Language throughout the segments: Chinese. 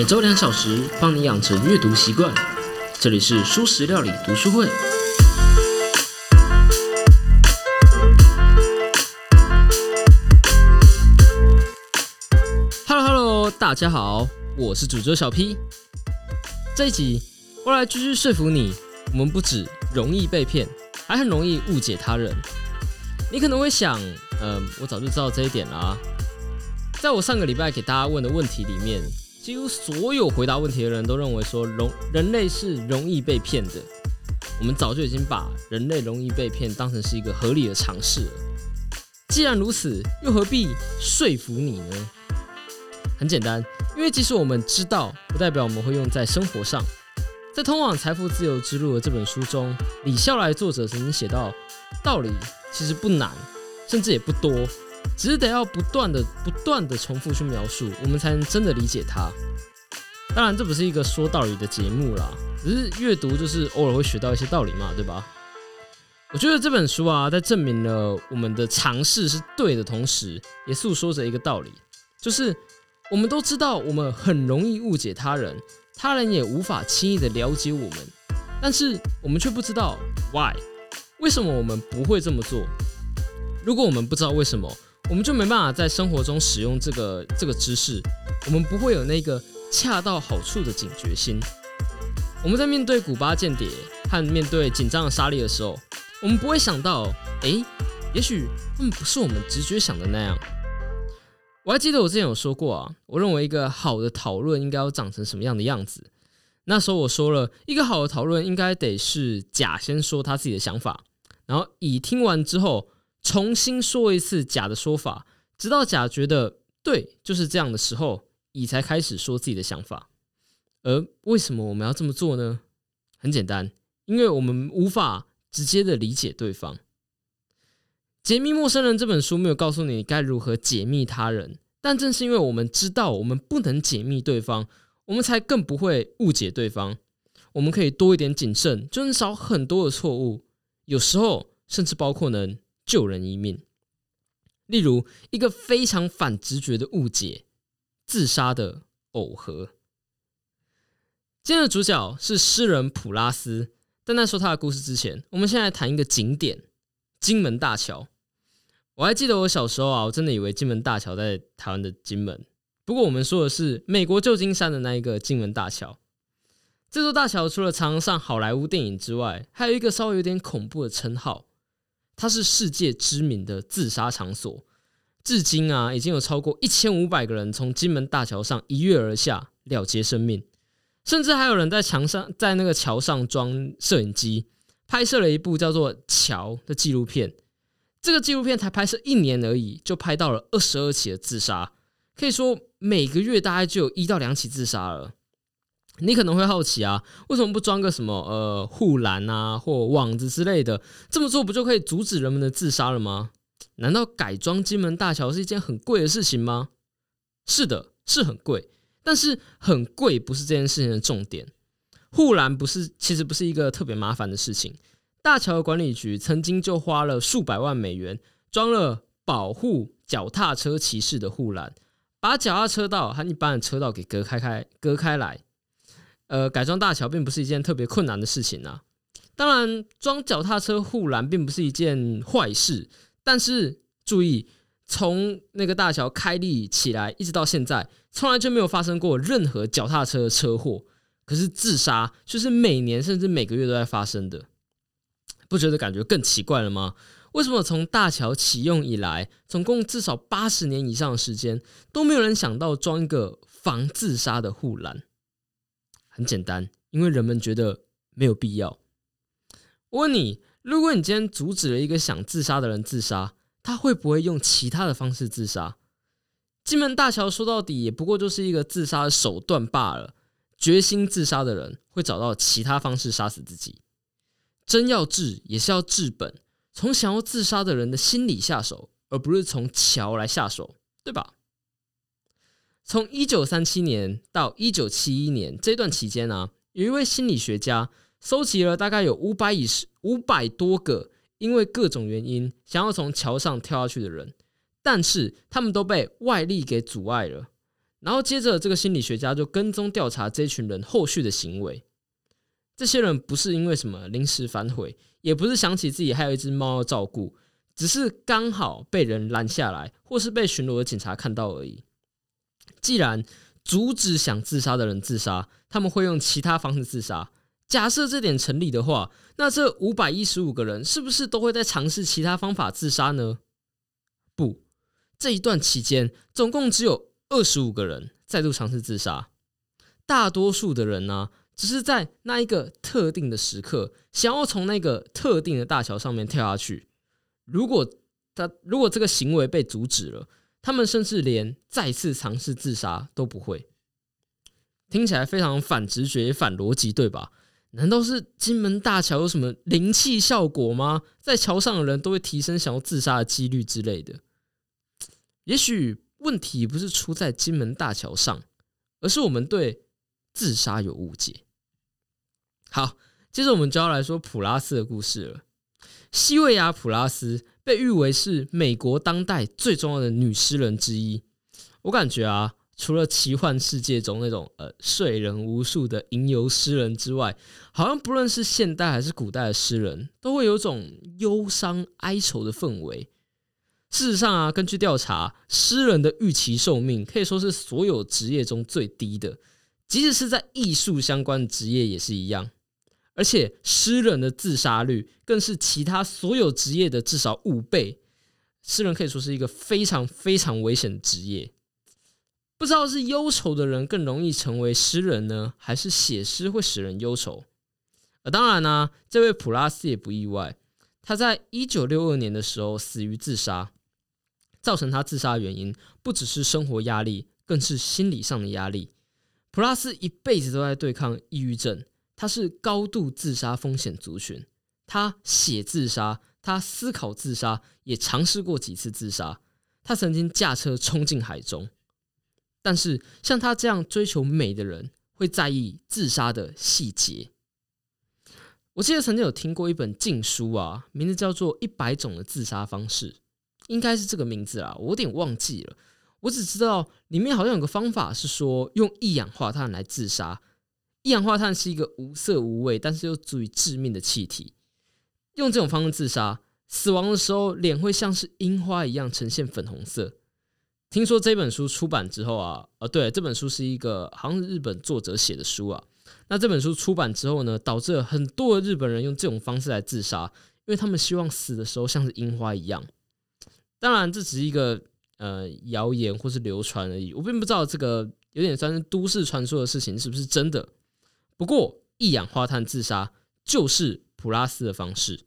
每周两小时，帮你养成阅读习惯。这里是舒食料理读书会。Hello Hello，大家好，我是主角小 P。这一集我来继续说服你，我们不止容易被骗，还很容易误解他人。你可能会想，嗯，我早就知道这一点啦。在我上个礼拜给大家问的问题里面，几乎所有回答问题的人都认为说，容人类是容易被骗的。我们早就已经把人类容易被骗当成是一个合理的尝试了。既然如此，又何必说服你呢？很简单，因为即使我们知道，不代表我们会用在生活上。在《通往财富自由之路》的这本书中，李笑来作者曾经写到，道理其实不难，甚至也不多。只是得要不断的、不断的重复去描述，我们才能真的理解它。当然，这不是一个说道理的节目啦，只是阅读就是偶尔会学到一些道理嘛，对吧？我觉得这本书啊，在证明了我们的尝试是对的同时，也诉说着一个道理，就是我们都知道我们很容易误解他人，他人也无法轻易的了解我们，但是我们却不知道 why，为什么我们不会这么做？如果我们不知道为什么，我们就没办法在生活中使用这个这个知识，我们不会有那个恰到好处的警觉心。我们在面对古巴间谍和面对紧张的沙利的时候，我们不会想到，哎，也许他们不是我们直觉想的那样。我还记得我之前有说过啊，我认为一个好的讨论应该要长成什么样的样子。那时候我说了一个好的讨论应该得是甲先说他自己的想法，然后乙听完之后。重新说一次甲的说法，直到甲觉得对就是这样的时候，乙才开始说自己的想法。而为什么我们要这么做呢？很简单，因为我们无法直接的理解对方。《解密陌生人》这本书没有告诉你该如何解密他人，但正是因为我们知道我们不能解密对方，我们才更不会误解对方。我们可以多一点谨慎，就能少很多的错误。有时候甚至包括能。救人一命。例如，一个非常反直觉的误解——自杀的耦合。今天的主角是诗人普拉斯。但在说他的故事之前，我们先来谈一个景点——金门大桥。我还记得我小时候啊，我真的以为金门大桥在台湾的金门。不过，我们说的是美国旧金山的那一个金门大桥。这座大桥除了常上好莱坞电影之外，还有一个稍微有点恐怖的称号。它是世界知名的自杀场所，至今啊，已经有超过一千五百个人从金门大桥上一跃而下，了结生命。甚至还有人在墙上，在那个桥上装摄影机，拍摄了一部叫做《桥》的纪录片。这个纪录片才拍摄一年而已，就拍到了二十二起的自杀，可以说每个月大概就有一到两起自杀了。你可能会好奇啊，为什么不装个什么呃护栏啊或网子之类的？这么做不就可以阻止人们的自杀了吗？难道改装金门大桥是一件很贵的事情吗？是的，是很贵，但是很贵不是这件事情的重点。护栏不是，其实不是一个特别麻烦的事情。大桥管理局曾经就花了数百万美元装了保护脚踏车骑士的护栏，把脚踏车道和一般的车道给隔开开隔开来。呃，改装大桥并不是一件特别困难的事情啊。当然，装脚踏车护栏并不是一件坏事，但是注意，从那个大桥开立起来一直到现在，从来就没有发生过任何脚踏车车祸。可是自杀就是每年甚至每个月都在发生的，不觉得感觉更奇怪了吗？为什么从大桥启用以来，总共至少八十年以上的时间，都没有人想到装一个防自杀的护栏？很简单，因为人们觉得没有必要。我问你，如果你今天阻止了一个想自杀的人自杀，他会不会用其他的方式自杀？金门大桥说到底也不过就是一个自杀的手段罢了。决心自杀的人会找到其他方式杀死自己。真要治，也是要治本，从想要自杀的人的心理下手，而不是从桥来下手，对吧？从一九三七年到一九七一年这段期间呢，有一位心理学家收集了大概有五百以十五百多个因为各种原因想要从桥上跳下去的人，但是他们都被外力给阻碍了。然后接着这个心理学家就跟踪调查这群人后续的行为。这些人不是因为什么临时反悔，也不是想起自己还有一只猫要照顾，只是刚好被人拦下来，或是被巡逻的警察看到而已。既然阻止想自杀的人自杀，他们会用其他方式自杀。假设这点成立的话，那这五百一十五个人是不是都会在尝试其他方法自杀呢？不，这一段期间总共只有二十五个人再度尝试自杀。大多数的人呢，只是在那一个特定的时刻，想要从那个特定的大桥上面跳下去。如果他如果这个行为被阻止了，他们甚至连再次尝试自杀都不会，听起来非常反直觉、反逻辑，对吧？难道是金门大桥有什么灵气效果吗？在桥上的人都会提升想要自杀的几率之类的？也许问题不是出在金门大桥上，而是我们对自杀有误解。好，接着我们就要来说普拉斯的故事了。西维亚·普拉斯被誉为是美国当代最重要的女诗人之一。我感觉啊，除了奇幻世界中那种呃睡人无数的吟游诗人之外，好像不论是现代还是古代的诗人，都会有种忧伤哀愁的氛围。事实上啊，根据调查，诗人的预期寿命可以说是所有职业中最低的，即使是在艺术相关的职业也是一样。而且，诗人的自杀率更是其他所有职业的至少五倍。诗人可以说是一个非常非常危险的职业。不知道是忧愁的人更容易成为诗人呢，还是写诗会使人忧愁？呃，当然呢，这位普拉斯也不意外。他在一九六二年的时候死于自杀。造成他自杀的原因不只是生活压力，更是心理上的压力。普拉斯一辈子都在对抗抑郁症。他是高度自杀风险族群，他写自杀，他思考自杀，也尝试过几次自杀。他曾经驾车冲进海中，但是像他这样追求美的人，会在意自杀的细节。我记得曾经有听过一本禁书啊，名字叫做《一百种的自杀方式》，应该是这个名字啊，我有点忘记了。我只知道里面好像有个方法是说用一氧化碳来自杀。一氧化碳是一个无色无味，但是又足以致命的气体。用这种方式自杀，死亡的时候脸会像是樱花一样呈现粉红色。听说这本书出版之后啊，呃，对，这本书是一个好像是日本作者写的书啊。那这本书出版之后呢，导致了很多的日本人用这种方式来自杀，因为他们希望死的时候像是樱花一样。当然，这只是一个呃谣言或是流传而已，我并不知道这个有点算是都市传说的事情是不是真的。不过，一氧化碳自杀就是普拉斯的方式。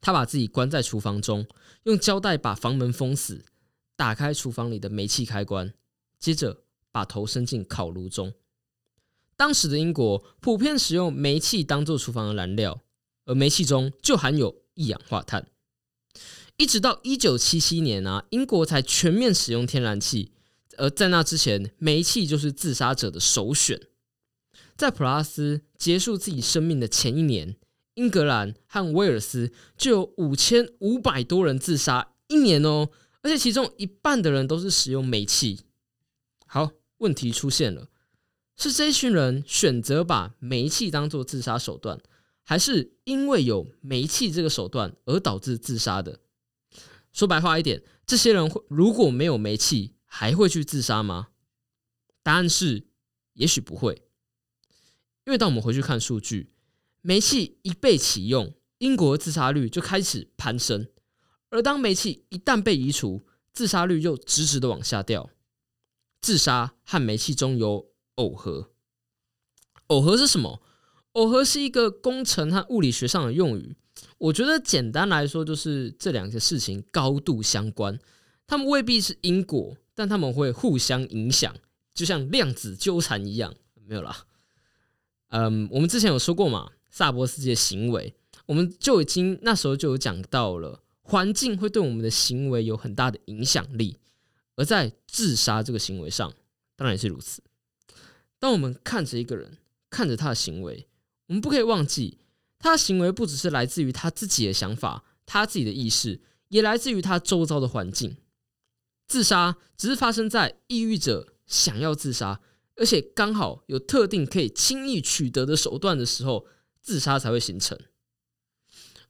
他把自己关在厨房中，用胶带把房门封死，打开厨房里的煤气开关，接着把头伸进烤炉中。当时的英国普遍使用煤气当做厨房的燃料，而煤气中就含有一氧化碳。一直到一九七七年啊，英国才全面使用天然气，而在那之前，煤气就是自杀者的首选。在普拉斯结束自己生命的前一年，英格兰和威尔斯就有五千五百多人自杀一年哦，而且其中一半的人都是使用煤气。好，问题出现了，是这群人选择把煤气当做自杀手段，还是因为有煤气这个手段而导致自杀的？说白话一点，这些人会如果没有煤气，还会去自杀吗？答案是，也许不会。因为当我们回去看数据，煤气一被启用，英国自杀率就开始攀升；而当煤气一旦被移除，自杀率又直直的往下掉。自杀和煤气中有耦合，耦合是什么？耦合是一个工程和物理学上的用语。我觉得简单来说，就是这两个事情高度相关，他们未必是因果，但他们会互相影响，就像量子纠缠一样。没有啦。嗯，我们之前有说过嘛，萨博斯基的行为，我们就已经那时候就有讲到了，环境会对我们的行为有很大的影响力，而在自杀这个行为上，当然也是如此。当我们看着一个人，看着他的行为，我们不可以忘记，他的行为不只是来自于他自己的想法，他自己的意识，也来自于他周遭的环境。自杀只是发生在抑郁者想要自杀，而且刚好有特定可以轻易取得的手段的时候，自杀才会形成。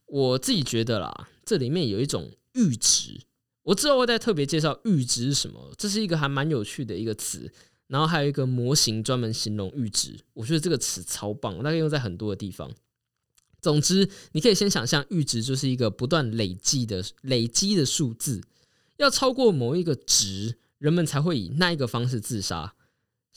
我自己觉得啦，这里面有一种阈值，我之后会再特别介绍阈值是什么，这是一个还蛮有趣的一个词。然后还有一个模型专门形容阈值，我觉得这个词超棒，大概用在很多的地方。总之，你可以先想象阈值就是一个不断累积的累积的数字，要超过某一个值，人们才会以那一个方式自杀。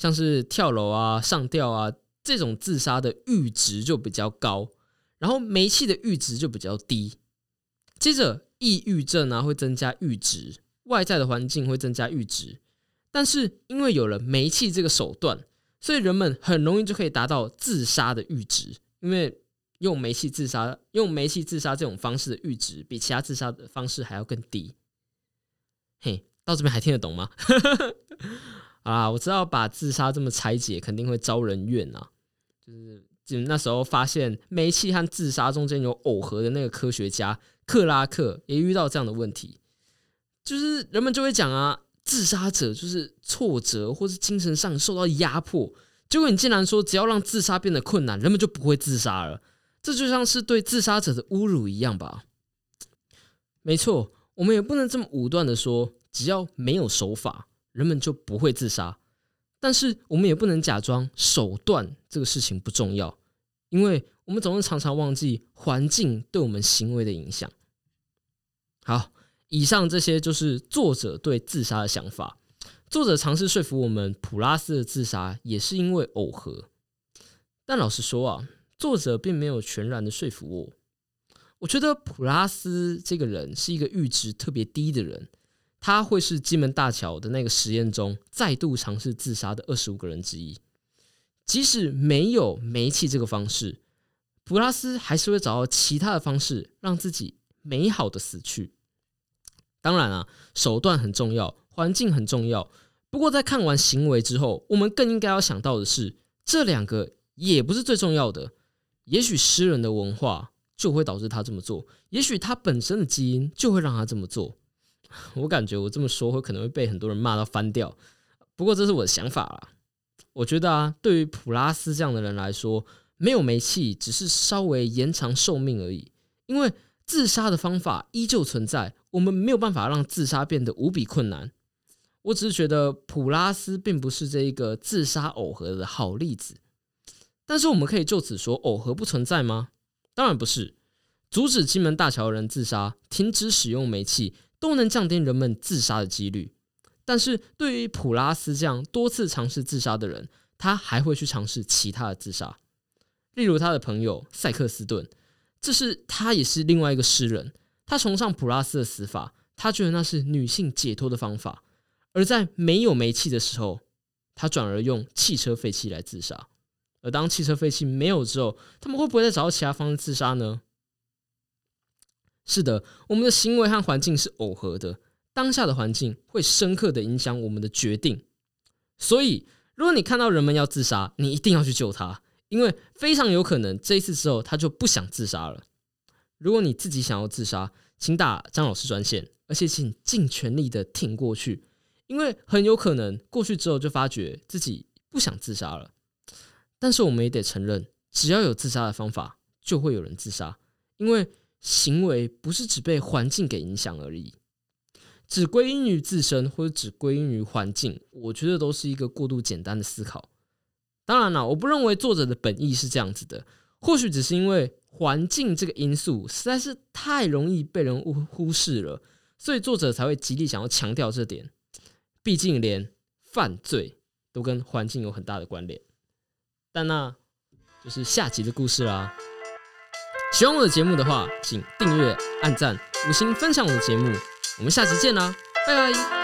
像是跳楼啊、上吊啊这种自杀的阈值就比较高，然后煤气的阈值就比较低。接着，抑郁症啊会增加阈值，外在的环境会增加阈值。但是因为有了煤气这个手段，所以人们很容易就可以达到自杀的阈值。因为用煤气自杀，用煤气自杀这种方式的阈值比其他自杀的方式还要更低。嘿，到这边还听得懂吗？啊，我知道把自杀这么拆解肯定会招人怨啊。就是就那时候发现煤气和自杀中间有耦合的那个科学家克拉克也遇到这样的问题，就是人们就会讲啊。自杀者就是挫折或是精神上受到压迫，结果你竟然说只要让自杀变得困难，人们就不会自杀了，这就像是对自杀者的侮辱一样吧？没错，我们也不能这么武断的说，只要没有手法，人们就不会自杀。但是我们也不能假装手段这个事情不重要，因为我们总是常常忘记环境对我们行为的影响。好。以上这些就是作者对自杀的想法。作者尝试说服我们，普拉斯的自杀也是因为耦合。但老实说啊，作者并没有全然的说服我。我觉得普拉斯这个人是一个阈值特别低的人，他会是金门大桥的那个实验中再度尝试自杀的二十五个人之一。即使没有煤气这个方式，普拉斯还是会找到其他的方式，让自己美好的死去。当然啊，手段很重要，环境很重要。不过在看完行为之后，我们更应该要想到的是，这两个也不是最重要的。也许诗人的文化就会导致他这么做，也许他本身的基因就会让他这么做。我感觉我这么说会可能会被很多人骂到翻掉。不过这是我的想法啦。我觉得啊，对于普拉斯这样的人来说，没有煤气只是稍微延长寿命而已，因为。自杀的方法依旧存在，我们没有办法让自杀变得无比困难。我只是觉得普拉斯并不是这一个自杀耦合的好例子。但是我们可以就此说耦合不存在吗？当然不是。阻止金门大桥人自杀，停止使用煤气，都能降低人们自杀的几率。但是对于普拉斯这样多次尝试自杀的人，他还会去尝试其他的自杀，例如他的朋友塞克斯顿。这是他也是另外一个诗人，他崇尚普拉斯的死法，他觉得那是女性解脱的方法。而在没有煤气的时候，他转而用汽车废气来自杀。而当汽车废气没有之后，他们会不会再找到其他方式自杀呢？是的，我们的行为和环境是耦合的，当下的环境会深刻的影响我们的决定。所以，如果你看到人们要自杀，你一定要去救他。因为非常有可能这一次之后他就不想自杀了。如果你自己想要自杀，请打张老师专线，而且请尽全力的挺过去，因为很有可能过去之后就发觉自己不想自杀了。但是我们也得承认，只要有自杀的方法，就会有人自杀，因为行为不是只被环境给影响而已，只归因于自身或者只归因于环境，我觉得都是一个过度简单的思考。当然了，我不认为作者的本意是这样子的。或许只是因为环境这个因素实在是太容易被人忽忽视了，所以作者才会极力想要强调这点。毕竟连犯罪都跟环境有很大的关联。但那就是下集的故事啦。喜欢我的节目的话，请订阅、按赞、五星分享我的节目。我们下期见啦，拜拜。